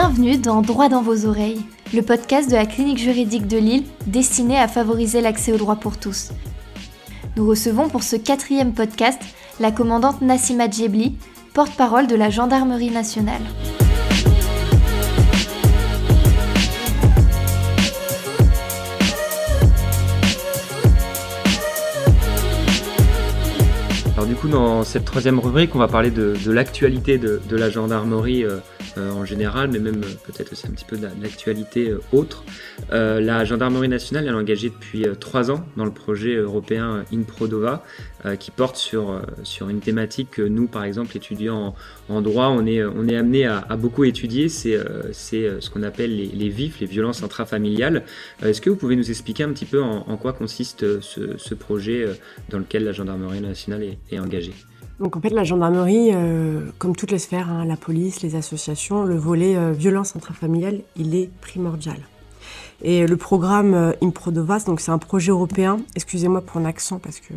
Bienvenue dans Droit dans vos oreilles, le podcast de la clinique juridique de Lille destiné à favoriser l'accès au droit pour tous. Nous recevons pour ce quatrième podcast la commandante Nassima Djebli, porte-parole de la Gendarmerie nationale. Alors du coup, dans cette troisième rubrique, on va parler de, l'actualité de, la gendarmerie. Euh, euh, en général, mais même euh, peut-être aussi un petit peu de l'actualité euh, autre. la gendarmerie nationale est engagée depuis trois ans dans le projet européen InProdova, qui porte sur, sur une thématique que nous, par exemple, étudiants en, droit, on est, on est amené à, beaucoup étudier, c'est ce qu'on appelle les, les, VIF, les violences intrafamiliales. Est-ce que vous pouvez nous expliquer un petit peu en, quoi consiste ce, projet dans lequel la gendarmerie nationale est engagée? Donc en fait, la gendarmerie, euh, comme toutes les sphères, hein, la police, les associations, le volet euh, violence intrafamiliale, il est primordial. Et le programme euh, Improdovas, donc c'est un projet européen. Excusez-moi pour un accent parce que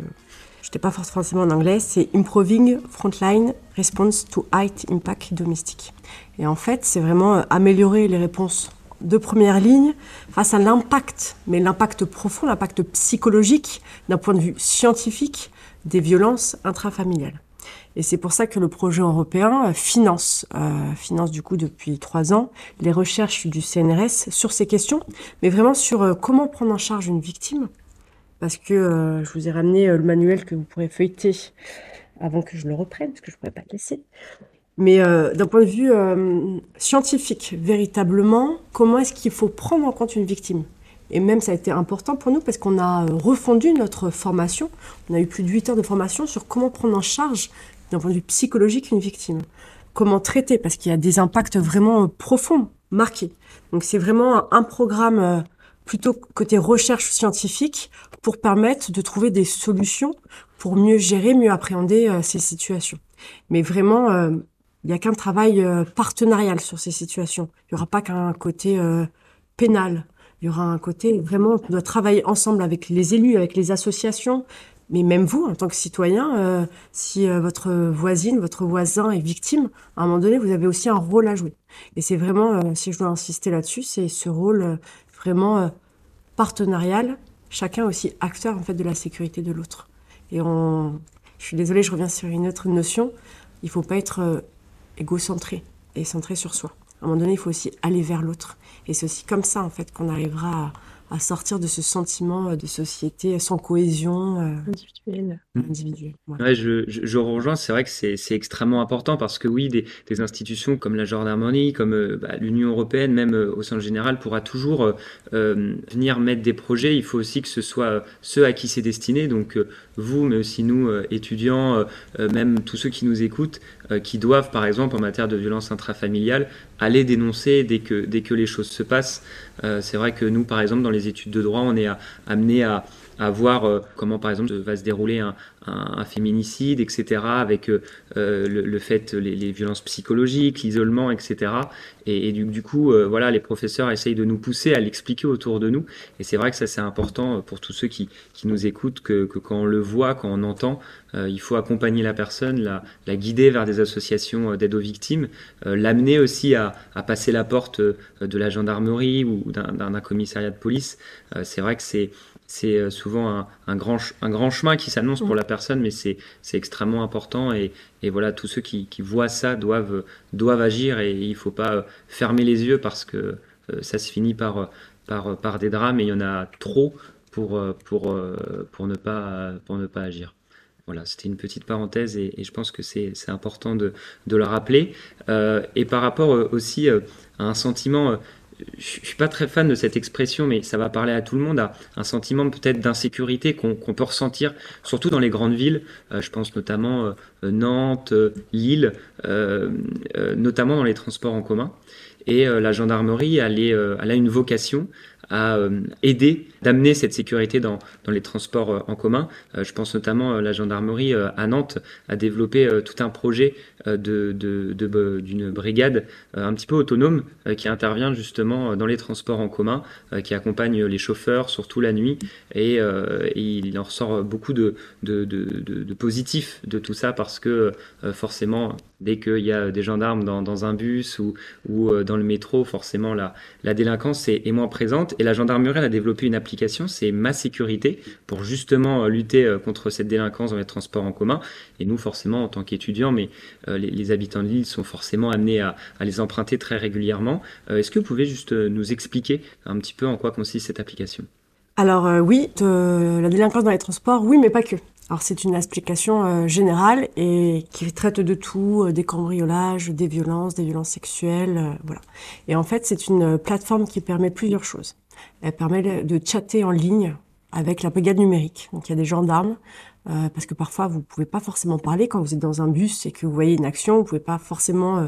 je n'étais pas forcément en anglais. C'est Improving Frontline Response to High Impact Domestic. Et en fait, c'est vraiment améliorer les réponses de première ligne face à l'impact, mais l'impact profond, l'impact psychologique d'un point de vue scientifique des violences intrafamiliales. Et c'est pour ça que le projet européen euh, finance, euh, finance du coup depuis trois ans, les recherches du CNRS sur ces questions, mais vraiment sur euh, comment prendre en charge une victime. Parce que je vous ai ramené le manuel que vous pourrez feuilleter avant que je le reprenne, parce que je ne pourrais pas le laisser. Mais d'un point de vue scientifique, véritablement, comment est-ce qu'il faut prendre en compte une victime? Et même ça a été important pour nous parce qu'on a refondu notre formation. On a eu plus de 8 heures de formation sur comment prendre en charge d'un point de vue psychologique une victime. Comment traiter, parce qu'il y a des impacts vraiment profonds, marqués. Donc c'est vraiment un programme euh, plutôt côté recherche scientifique pour permettre de trouver des solutions pour mieux gérer, mieux appréhender euh, ces situations. Mais vraiment, euh, il n'y a qu'un travail partenarial sur ces situations. Il n'y aura pas qu'un côté pénal. Il y aura un côté vraiment, on doit travailler ensemble avec les élus, avec les associations, mais même vous, en tant que citoyen, euh, si euh, votre voisine, votre voisin est victime, à un moment donné, vous avez aussi un rôle à jouer. Et c'est vraiment, euh, si je dois insister là-dessus, c'est ce rôle vraiment partenarial, chacun aussi acteur en fait de la sécurité de l'autre. Et on, je suis désolée, je reviens sur une autre notion. Il faut pas être égocentré et centré sur soi. À un moment donné, il faut aussi aller vers l'autre. Et c'est aussi comme ça en fait qu'on arrivera à sortir de ce sentiment euh, de société sans cohésion euh, individuelle. Ouais. je, je, rejoins, c'est vrai que c'est extrêmement important parce que oui, des, des institutions comme la gendarmerie, comme euh, bah, l'Union européenne, même au sens général, pourra toujours venir mettre des projets. Il faut aussi que ce soit ceux à qui c'est destiné, donc vous, mais aussi nous, étudiants, même tous ceux qui nous écoutent, qui doivent, par exemple, en matière de violence intrafamiliale, aller dénoncer dès que, dès que les choses se passent. C'est vrai que nous, par exemple, dans les études de droit, on est amené à, à voir euh, comment par exemple va se dérouler un, un, féminicide, etc., avec euh, euh, le, fait, les, violences psychologiques, l'isolement, etc. Et, du, coup, voilà, les professeurs essayent de nous pousser à l'expliquer autour de nous. Et c'est vrai que ça c'est important pour tous ceux qui, qui nous écoutent, que, que, quand on le voit, quand on entend, il faut accompagner la personne, la, guider vers des associations d'aide aux victimes, l'amener aussi à, passer la porte de la gendarmerie ou d'un commissariat de police. c'est vrai que c'est c'est euh, souvent un, grand, un grand chemin qui s'annonce pour mm. la personne, mais c'est extrêmement important. Et, voilà, tous ceux qui, voient ça doivent, doivent agir et il ne faut pas euh, fermer les yeux parce que euh, ça se finit par, par, par des drames et il y en a trop pour, pour, pour, ne, pas, pour ne pas agir. Voilà, c'était une petite parenthèse et, je pense que c'est important de, de, le rappeler. et par rapport aussi à un sentiment je suis pas très fan de cette expression, mais ça va parler à tout le monde, à un sentiment peut-être d'insécurité qu'on peut ressentir, surtout dans les grandes villes. Euh, je pense notamment euh, Nantes, euh, Lille, notamment dans les transports en commun. Et la gendarmerie, elle a une vocation à euh, aider, d'amener cette sécurité dans, les transports euh, en commun. Euh, je pense notamment à la gendarmerie à Nantes a développé tout un projet de, d'une de, d'une brigade un petit peu autonome qui intervient justement dans les transports en commun, qui accompagne les chauffeurs, surtout la nuit, et, il en ressort beaucoup de, de, positifs de tout ça parce que forcément dès qu'il y a des gendarmes dans, un bus ou, ou, dans le métro, forcément la, la délinquance est, moins présente. Et la gendarmerie a développé une application, c'est Ma Sécurité, pour justement lutter contre cette délinquance dans les transports en commun. Et nous, forcément, en tant qu'étudiants, mais les, habitants de l'île sont forcément amenés à, les emprunter très régulièrement. Est-ce que vous pouvez juste nous expliquer un petit peu en quoi consiste cette application? Alors euh, oui, la délinquance dans les transports, oui, mais pas que. Alors c'est une application euh, générale et qui traite de tout, euh, des cambriolages, des violences, des violences sexuelles, voilà. Et en fait, c'est une plateforme qui permet plusieurs choses. Elle permet de chatter en ligne avec la brigade numérique. Donc il y a des gendarmes euh, parce que parfois vous pouvez pas forcément parler quand vous êtes dans un bus et que vous voyez une action, vous pouvez pas forcément euh,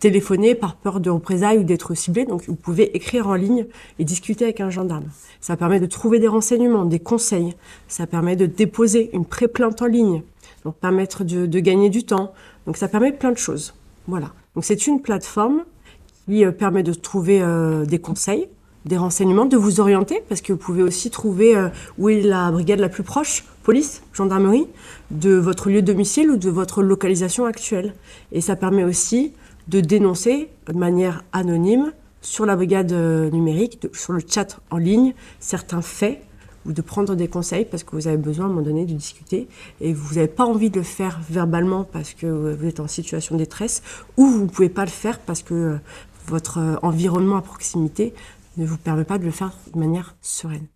téléphoner par peur de représailles ou d'être ciblé. Donc vous pouvez écrire en ligne et discuter avec un gendarme. Ça permet de trouver des renseignements, des conseils. Ça permet de déposer une pré-plainte en ligne, donc permettre de, de, gagner du temps. Donc ça permet plein de choses. Voilà. Donc c'est une plateforme qui euh, permet de trouver des conseils des renseignements, de vous orienter, parce que vous pouvez aussi trouver euh, où est la brigade la plus proche, police, gendarmerie, de votre lieu de domicile ou de votre localisation actuelle. Et ça permet aussi de dénoncer de manière anonyme sur la brigade euh, numérique, sur le chat en ligne, certains faits ou de prendre des conseils parce que vous avez besoin à un moment donné de discuter et vous n'avez pas envie de le faire verbalement parce que vous êtes en situation de détresse ou vous ne pouvez pas le faire parce que euh, votre environnement à proximité ne vous permet pas de le faire de manière sereine.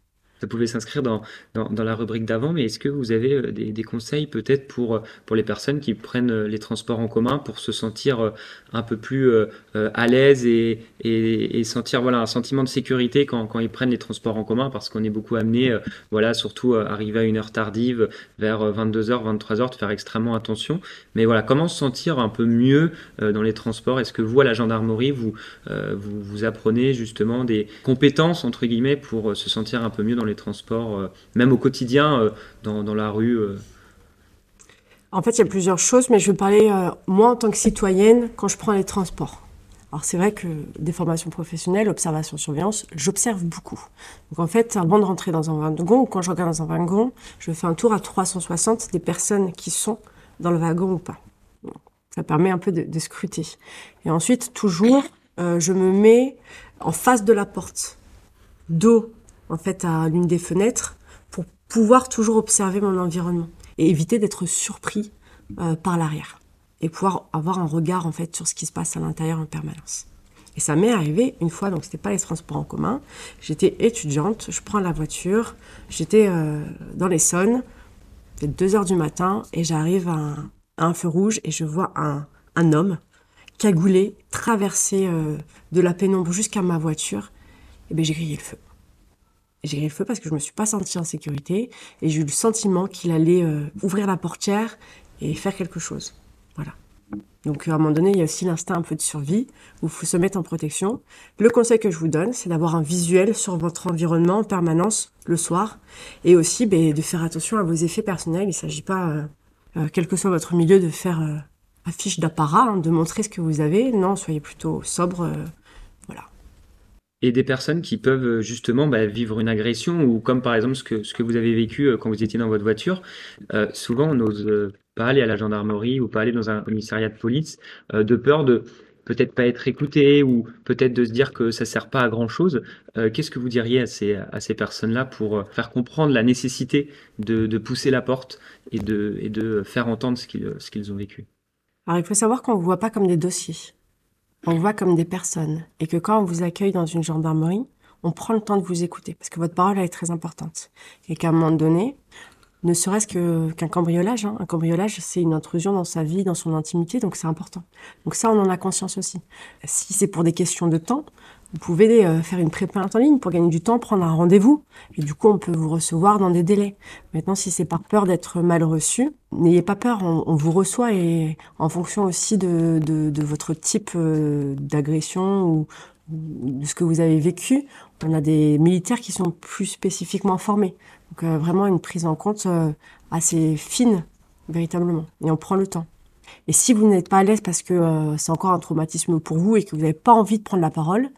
Ça pouvait s'inscrire dans, dans, la rubrique d'avant, mais est-ce que vous avez euh, des, conseils peut-être pour, euh, pour les personnes qui prennent euh, les transports en commun pour se sentir un peu plus à l'aise et, et, sentir voilà, un sentiment de sécurité quand, quand ils prennent les transports en commun? Parce qu'on est beaucoup amené, voilà, surtout arriver à une heure tardive, vers 22h, 23h, de faire extrêmement attention. Mais voilà, comment se sentir un peu mieux dans les transports? Est-ce que vous, à la gendarmerie, vous, vous, vous apprenez justement des compétences, entre guillemets, pour se sentir un peu mieux dans les transports, euh, même au quotidien, euh, dans, la rue euh. En fait, il y a plusieurs choses, mais je vais parler, moi, en tant que citoyenne, quand je prends les transports. Alors c'est vrai que des formations professionnelles, observation, surveillance, j'observe beaucoup. Donc en fait, avant de rentrer dans un wagon, quand je regarde dans un wagon, je fais un tour à 360 des personnes qui sont dans le wagon ou pas. Ça permet un peu de, de scruter. Et ensuite, toujours, je me mets en face de la porte, dos en fait à l'une des fenêtres pour pouvoir toujours observer mon environnement et éviter d'être surpris euh, par l'arrière et pouvoir avoir un regard en fait sur ce qui se passe à l'intérieur en permanence. Et ça m'est arrivé une fois, donc c'était pas les transports en commun. J'étais étudiante, je prends la voiture, j'étais euh, dans les Sonnes, c'est 2 heures du matin, et j'arrive à, un feu rouge et je vois un, un homme cagoulé traverser euh, de la pénombre jusqu'à ma voiture. Et bien j'ai grillé le feu. J'ai le feu parce que je me suis pas sentie en sécurité et j'ai eu le sentiment qu'il allait euh, ouvrir la portière et faire quelque chose. Voilà. Donc à un moment donné, il y a aussi l'instinct un peu de survie où il faut se mettre en protection. Le conseil que je vous donne, c'est d'avoir un visuel sur votre environnement en permanence le soir et aussi ben, de faire attention à vos effets personnels. Il ne s'agit pas, euh, euh, quel que soit votre milieu, de faire affiche d'apparat, hein, de montrer ce que vous avez. Non, soyez plutôt sobre et des personnes qui peuvent euh, justement bah, vivre une agression ou comme par exemple ce que, ce que vous avez vécu euh, quand vous étiez dans votre voiture. Euh, souvent, on n'ose pas aller à la gendarmerie ou pas aller dans un commissariat de police de peur de peut-être pas être écouté ou peut-être de se dire que ça sert pas à grand chose. Qu'est-ce que vous diriez à ces, à ces personnes-là pour faire comprendre la nécessité de, de pousser la porte et de, et de faire entendre ce qu'ils qu'ils ont vécu? Alors il faut savoir qu'on ne voit pas comme des dossiers on voit comme des personnes et que quand on vous accueille dans une gendarmerie, on prend le temps de vous écouter parce que votre parole est très importante et qu'à un moment donné, ne serait-ce qu'un cambriolage, hein, un cambriolage, c'est une intrusion dans sa vie, dans son intimité, donc c'est important. Donc ça, on en a conscience aussi. Si c'est pour des questions de temps, vous pouvez euh, faire une pré-plainte en ligne pour gagner du temps, prendre un rendez-vous, et du coup, on peut vous recevoir dans des délais. Maintenant, si c'est par peur d'être mal reçu, n'ayez pas peur, on, vous reçoit et en fonction aussi de, de, votre type euh, d'agression ou de ce que vous avez vécu, on a des militaires qui sont plus spécifiquement formés. Donc euh, vraiment une prise en compte assez fine, véritablement. Et on prend le temps. Et si vous n'êtes pas à l'aise parce que euh, c'est encore un traumatisme pour vous et que vous n'avez pas envie de prendre la parole,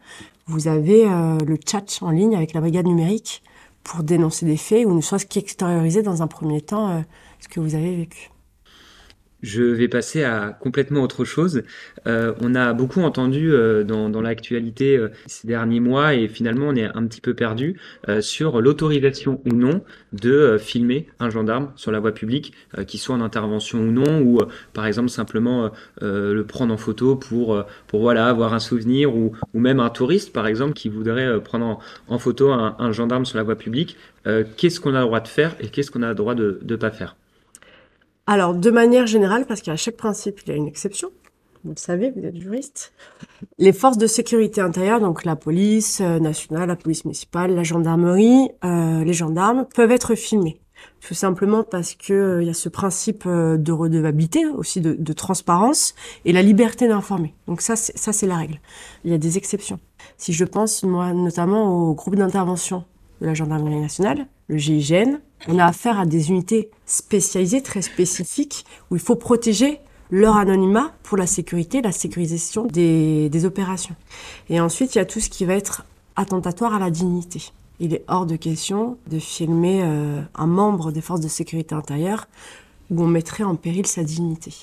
vous avez euh, le chat en ligne avec la brigade numérique pour dénoncer des faits ou ne serait-ce qu'extérioriser dans un premier temps euh, ce que vous avez vécu. Je vais passer à complètement autre chose. Euh, on a beaucoup entendu euh, dans, dans l'actualité euh, ces derniers mois et finalement on est un petit peu perdu sur l'autorisation ou non de filmer un gendarme sur la voie publique, qu'il soit en intervention ou non, ou par exemple simplement le prendre en photo pour, pour voilà, avoir un souvenir, ou, même un touriste par exemple qui voudrait prendre en, photo un, un, gendarme sur la voie publique. qu'est-ce qu'on a le droit de faire et qu'est-ce qu'on a le droit de ne pas faire? Alors, de manière générale, parce qu'à chaque principe, il y a une exception, vous le savez, vous êtes juriste, les forces de sécurité intérieure, donc la police euh, nationale, la police municipale, la gendarmerie, euh, les gendarmes, peuvent être filmés. Tout simplement parce que euh, il y a ce principe de redevabilité, aussi de, de transparence, et la liberté d'informer. Donc ça, ça c'est la règle. Il y a des exceptions. Si je pense, moi, notamment au groupe d'intervention de la gendarmerie nationale, le GIGN, on a affaire à des unités spécialisées, très spécifiques, où il faut protéger leur anonymat pour la sécurité, la sécurisation des, opérations. Et ensuite, il y a tout ce qui va être attentatoire à la dignité. Il est hors de question de filmer euh, un membre des forces de sécurité intérieure où on mettrait en péril sa dignité.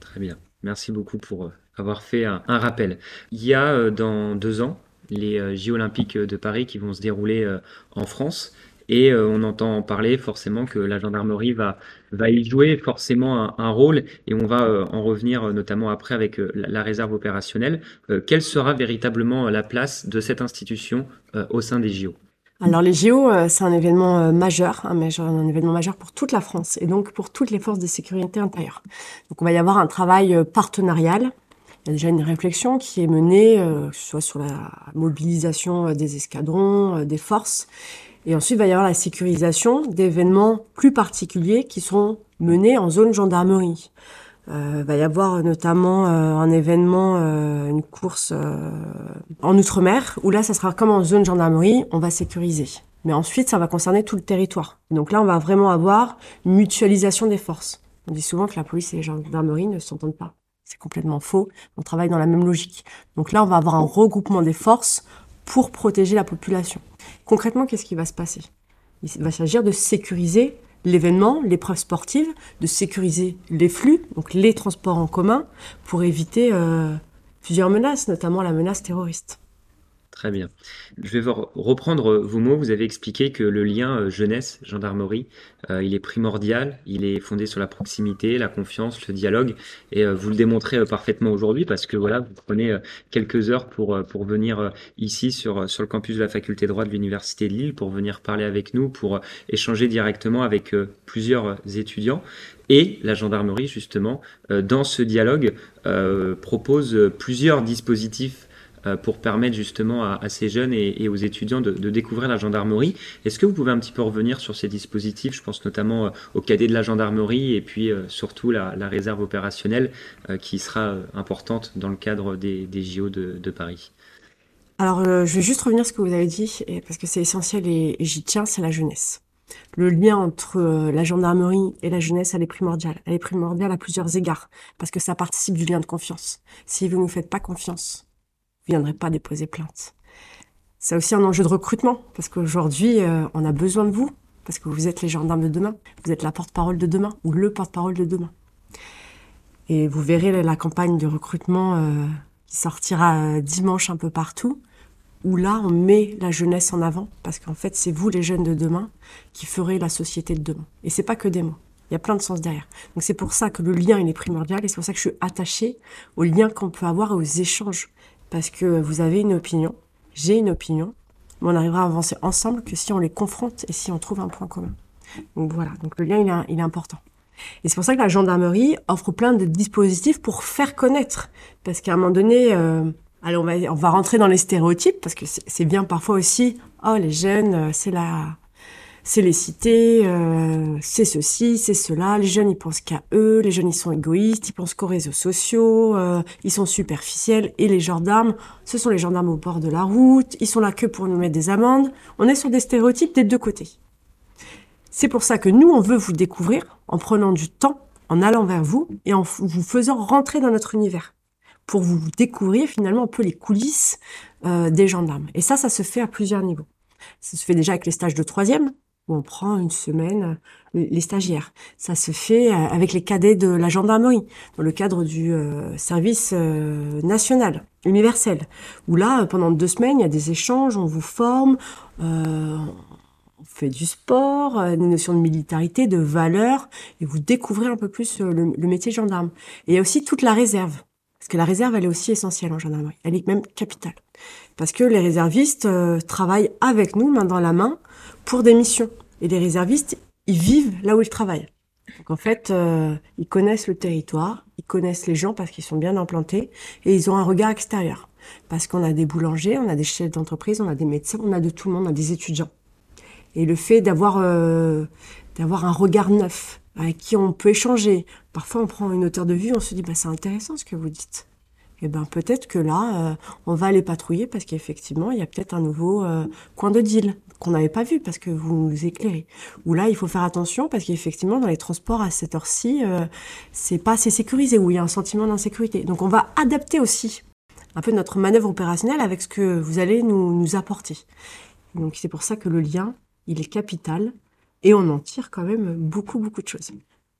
Très bien. Merci beaucoup pour euh, avoir fait un, rappel. Il y a euh, dans deux ans les Jeux olympiques de Paris qui vont se dérouler en France. Et euh, on entend parler forcément que la gendarmerie va, va y jouer forcément un, rôle, et on va euh, en revenir euh, notamment après avec la, réserve opérationnelle. quelle sera véritablement la place de cette institution au sein des JO alors les JO, c'est un événement majeur, un, un, événement majeur pour toute la France et donc pour toutes les forces de sécurité intérieure. Donc on va y avoir un travail partenarial. Il y a déjà une réflexion qui est menée, que ce soit sur la mobilisation des escadrons, des forces, et ensuite, il va y avoir la sécurisation d'événements plus particuliers qui seront menés en zone gendarmerie. Euh, il va y avoir notamment euh, un événement, euh, une course euh, en Outre-mer, où là, ça sera comme en zone gendarmerie, on va sécuriser. Mais ensuite, ça va concerner tout le territoire. Donc là, on va vraiment avoir une mutualisation des forces. On dit souvent que la police et les gendarmeries ne s'entendent pas. C'est complètement faux. On travaille dans la même logique. Donc là, on va avoir un regroupement des forces pour protéger la population. Concrètement, qu'est-ce qui va se passer? Il va s'agir de sécuriser l'événement, l'épreuve sportive, de sécuriser les flux, donc les transports en commun, pour éviter euh, plusieurs menaces, notamment la menace terroriste. Très bien. Je vais reprendre vos mots. Vous avez expliqué que le lien euh, jeunesse-gendarmerie, euh, il est primordial, il est fondé sur la proximité, la confiance, le dialogue, et euh, vous le démontrez parfaitement aujourd'hui parce que voilà, vous prenez quelques heures pour, pour venir ici sur, sur le campus de la faculté de droit de l'Université de Lille pour venir parler avec nous, pour échanger directement avec plusieurs étudiants. Et la gendarmerie, justement, dans ce dialogue, propose plusieurs dispositifs euh, pour permettre justement à, ces jeunes et, aux étudiants de, découvrir la gendarmerie. Est-ce que vous pouvez un petit peu revenir sur ces dispositifs? Je pense notamment euh, au cadet de la gendarmerie et puis euh, surtout la, réserve opérationnelle qui sera importante dans le cadre des, JO de, Paris. Alors, je vais juste revenir sur ce que vous avez dit, parce que c'est essentiel et, j'y tiens, c'est la jeunesse. Le lien entre la gendarmerie et la jeunesse, elle est primordiale. Elle est primordiale à plusieurs égards, parce que ça participe du lien de confiance. Si vous ne nous faites pas confiance, viendrez pas déposer plainte. C'est aussi un enjeu de recrutement, parce qu'aujourd'hui, euh, on a besoin de vous, parce que vous êtes les gendarmes de demain, vous êtes la porte-parole de demain, ou le porte-parole de demain. Et vous verrez la campagne de recrutement euh, qui sortira euh, dimanche un peu partout, où là, on met la jeunesse en avant, parce qu'en fait, c'est vous, les jeunes de demain, qui ferez la société de demain. Et c'est pas que des mots. Il y a plein de sens derrière. Donc c'est pour ça que le lien, il est primordial, et c'est pour ça que je suis attachée aux liens qu'on peut avoir aux échanges parce que vous avez une opinion, j'ai une opinion, mais on arrivera à avancer ensemble que si on les confronte et si on trouve un point commun. Donc voilà, donc le lien il est, important. Et c'est pour ça que la gendarmerie offre plein de dispositifs pour faire connaître, parce qu'à un moment donné, euh, allez, on va, on va rentrer dans les stéréotypes, parce que c'est bien parfois aussi, oh les jeunes, euh, c'est la c'est les cités, euh, c'est ceci, c'est cela. Les jeunes, ils pensent qu'à eux, les jeunes, ils sont égoïstes, ils pensent qu'aux réseaux sociaux, euh, ils sont superficiels. Et les gendarmes, ce sont les gendarmes au bord de la route, ils sont là que pour nous mettre des amendes. On est sur des stéréotypes des deux côtés. C'est pour ça que nous, on veut vous découvrir en prenant du temps, en allant vers vous et en vous faisant rentrer dans notre univers pour vous découvrir finalement un peu les coulisses euh, des gendarmes. Et ça, ça se fait à plusieurs niveaux. Ça se fait déjà avec les stages de troisième, où on prend une semaine les stagiaires. Ça se fait avec les cadets de la gendarmerie, dans le cadre du service national, universel, où là, pendant deux semaines, il y a des échanges, on vous forme, on fait du sport, des notions de militarité, de valeur, et vous découvrez un peu plus le, le métier de gendarme. Et il y a aussi toute la réserve. Parce que la réserve, elle est aussi essentielle en gendarmerie. Elle est même capitale. Parce que les réservistes euh, travaillent avec nous, main dans la main, pour des missions. Et les réservistes, ils vivent là où ils travaillent. Donc en fait, euh, ils connaissent le territoire, ils connaissent les gens parce qu'ils sont bien implantés, et ils ont un regard extérieur. Parce qu'on a des boulangers, on a des chefs d'entreprise, on a des médecins, on a de tout le monde, on a des étudiants. Et le fait d'avoir euh, d'avoir un regard neuf, avec qui on peut échanger. Parfois, on prend une hauteur de vue, on se dit, bah, c'est intéressant ce que vous dites. Et eh ben peut-être que là, euh, on va aller patrouiller parce qu'effectivement, il y a peut-être un nouveau euh, coin de deal qu'on n'avait pas vu parce que vous nous éclairez. Ou là, il faut faire attention parce qu'effectivement, dans les transports à cette heure-ci, euh, c'est pas assez sécurisé ou il y a un sentiment d'insécurité. Donc, on va adapter aussi un peu notre manœuvre opérationnelle avec ce que vous allez nous, nous apporter. Donc, c'est pour ça que le lien, il est capital et on en tire quand même beaucoup, beaucoup de choses.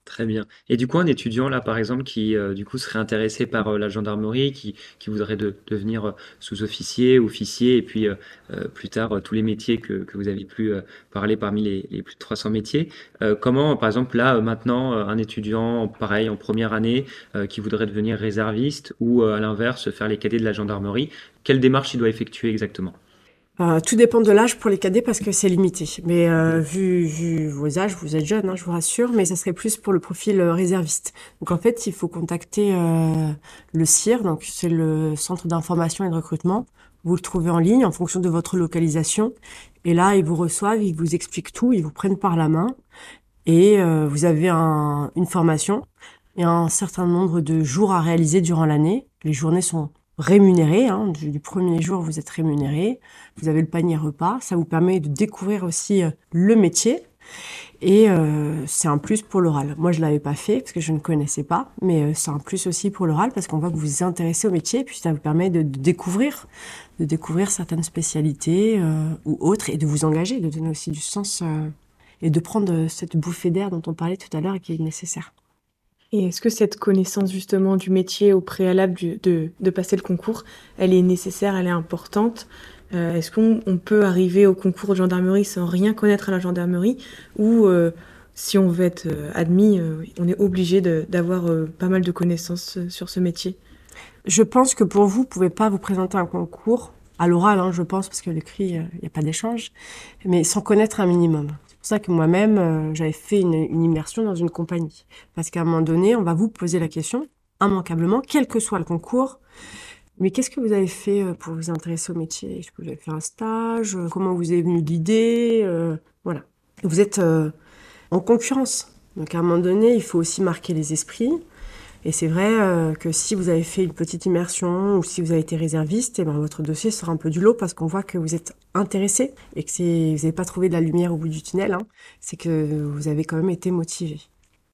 Très bien. Et du coup, un étudiant là, par exemple, qui euh, du coup serait intéressé par euh, la gendarmerie, qui, qui voudrait devenir euh, sous-officier, officier, et puis plus tard tous les métiers que, que vous avez pu parler parmi les, les, plus de 300 métiers. comment, par exemple, là maintenant, un étudiant, pareil, en première année, qui voudrait devenir réserviste, ou à l'inverse, faire les cadets de la gendarmerie, quelle démarche il doit effectuer exactement? Euh, tout dépend de l'âge pour les cadets parce que c'est limité. Mais euh, vu, vu, vos âges, vous êtes jeune, hein, je vous rassure, mais ça serait plus pour le profil euh, réserviste. Donc en fait, il faut contacter euh, le CIR, donc c'est le Centre d'information et de recrutement. Vous le trouvez en ligne en fonction de votre localisation. Et là, ils vous reçoivent, ils vous expliquent tout, ils vous prennent par la main. Et euh, vous avez un, une formation et un certain nombre de jours à réaliser durant l'année. Les journées sont rémunéré. Hein, du, premier jour, vous êtes rémunéré. Vous avez le panier repas. Ça vous permet de découvrir aussi euh, le métier. Et euh, c'est un plus pour l'oral. Moi, je l'avais pas fait parce que je ne connaissais pas, mais euh, c'est un plus aussi pour l'oral parce qu'on voit que vous vous intéressez au métier, puis ça vous permet de, découvrir, de découvrir certaines spécialités ou autres, et de vous engager, de donner aussi du sens et de prendre cette bouffée d'air dont on parlait tout à l'heure et qui est nécessaire. Et est-ce que cette connaissance justement du métier au préalable de, passer le concours, elle est nécessaire, elle est importante euh, Est-ce qu'on peut arriver au concours de gendarmerie sans rien connaître à la gendarmerie Ou euh, si on veut être euh, admis, on est obligé d'avoir pas mal de connaissances sur ce métier? Je pense que pour vous, vous pouvez pas vous présenter un concours à l'oral, hein, je pense, parce que l'écrit, il n'y a pas d'échange, mais sans connaître un minimum pour ça que moi-même, euh, j'avais fait une, immersion dans une compagnie. Parce qu'à un moment donné, on va vous poser la question, immanquablement, quel que soit le concours, mais qu'est-ce que vous avez fait euh, pour vous intéresser au métier? Est-ce que vous avez fait un stage? Comment vous est venue l'idée? Euh, Voilà. Vous êtes en concurrence. Donc à un moment donné, il faut aussi marquer les esprits. Et c'est vrai euh, que si vous avez fait une petite immersion ou si vous avez été réserviste, et eh ben votre dossier sera un peu du lot parce qu'on voit que vous êtes intéressé et que vous n'avez pas trouvé de la lumière au bout du tunnel. Hein. c'est que vous avez quand même été motivé.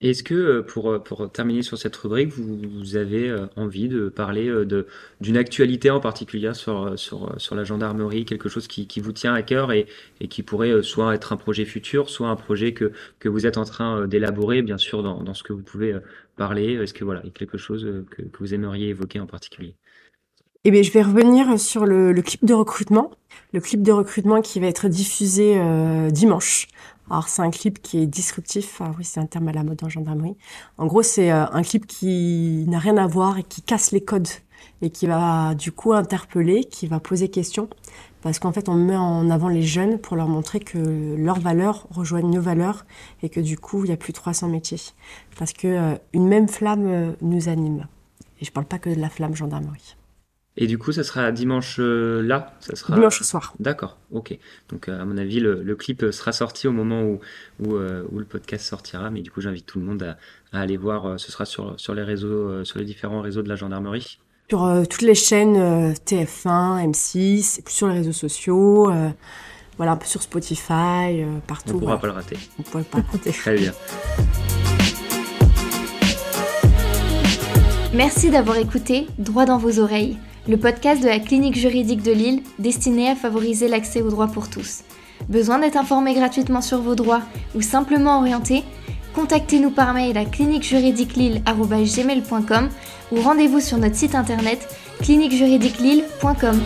Est-ce que, euh, pour, euh, pour terminer sur cette rubrique, vous, avez euh, envie de parler d'une actualité en particulier sur, la gendarmerie, quelque chose qui, vous tient à cœur et, qui pourrait soit être un projet futur, soit un projet que, vous êtes en train d'élaborer, bien sûr, dans, ce que vous pouvez parler? Est-ce que voilà, il y a quelque chose que, vous aimeriez évoquer en particulier? Eh bien, je vais revenir sur le, clip de recrutement. Le clip de recrutement qui va être diffusé dimanche. Alors, c'est un clip qui est disruptif. Ah oui, c'est un terme à la mode en gendarmerie. En gros, c'est euh, un clip qui n'a rien à voir et qui casse les codes et qui va du coup interpeller, qui va poser question. Parce qu'en fait, on met en avant les jeunes pour leur montrer que leurs valeurs rejoignent nos valeurs et que du coup, il y a plus de 300 métiers. Parce que euh, une même flamme nous anime. Et je parle pas que de la flamme gendarmerie. Et du coup, ça sera dimanche euh, là ça sera... Dimanche soir. D'accord, ok. Donc, euh, à mon avis, le, clip sera sorti au moment où, où, euh, où, le podcast sortira. Mais du coup, j'invite tout le monde à, à, aller voir. ce sera sur, sur les réseaux, sur les différents réseaux de la gendarmerie. Sur toutes les chaînes TF1, M6, sur les réseaux sociaux. voilà, un peu sur Spotify, partout. On ne pourra pas le rater. On ne pourra pas le rater. Très bien. Merci d'avoir écouté Droit dans vos oreilles le podcast de la clinique juridique de Lille destiné à favoriser l'accès au droit pour tous. Besoin d'être informé gratuitement sur vos droits ou simplement orienté? Contactez-nous par mail à cliniquejuridiquelille.com ou rendez-vous sur notre site internet cliniquejuridiquelille.com.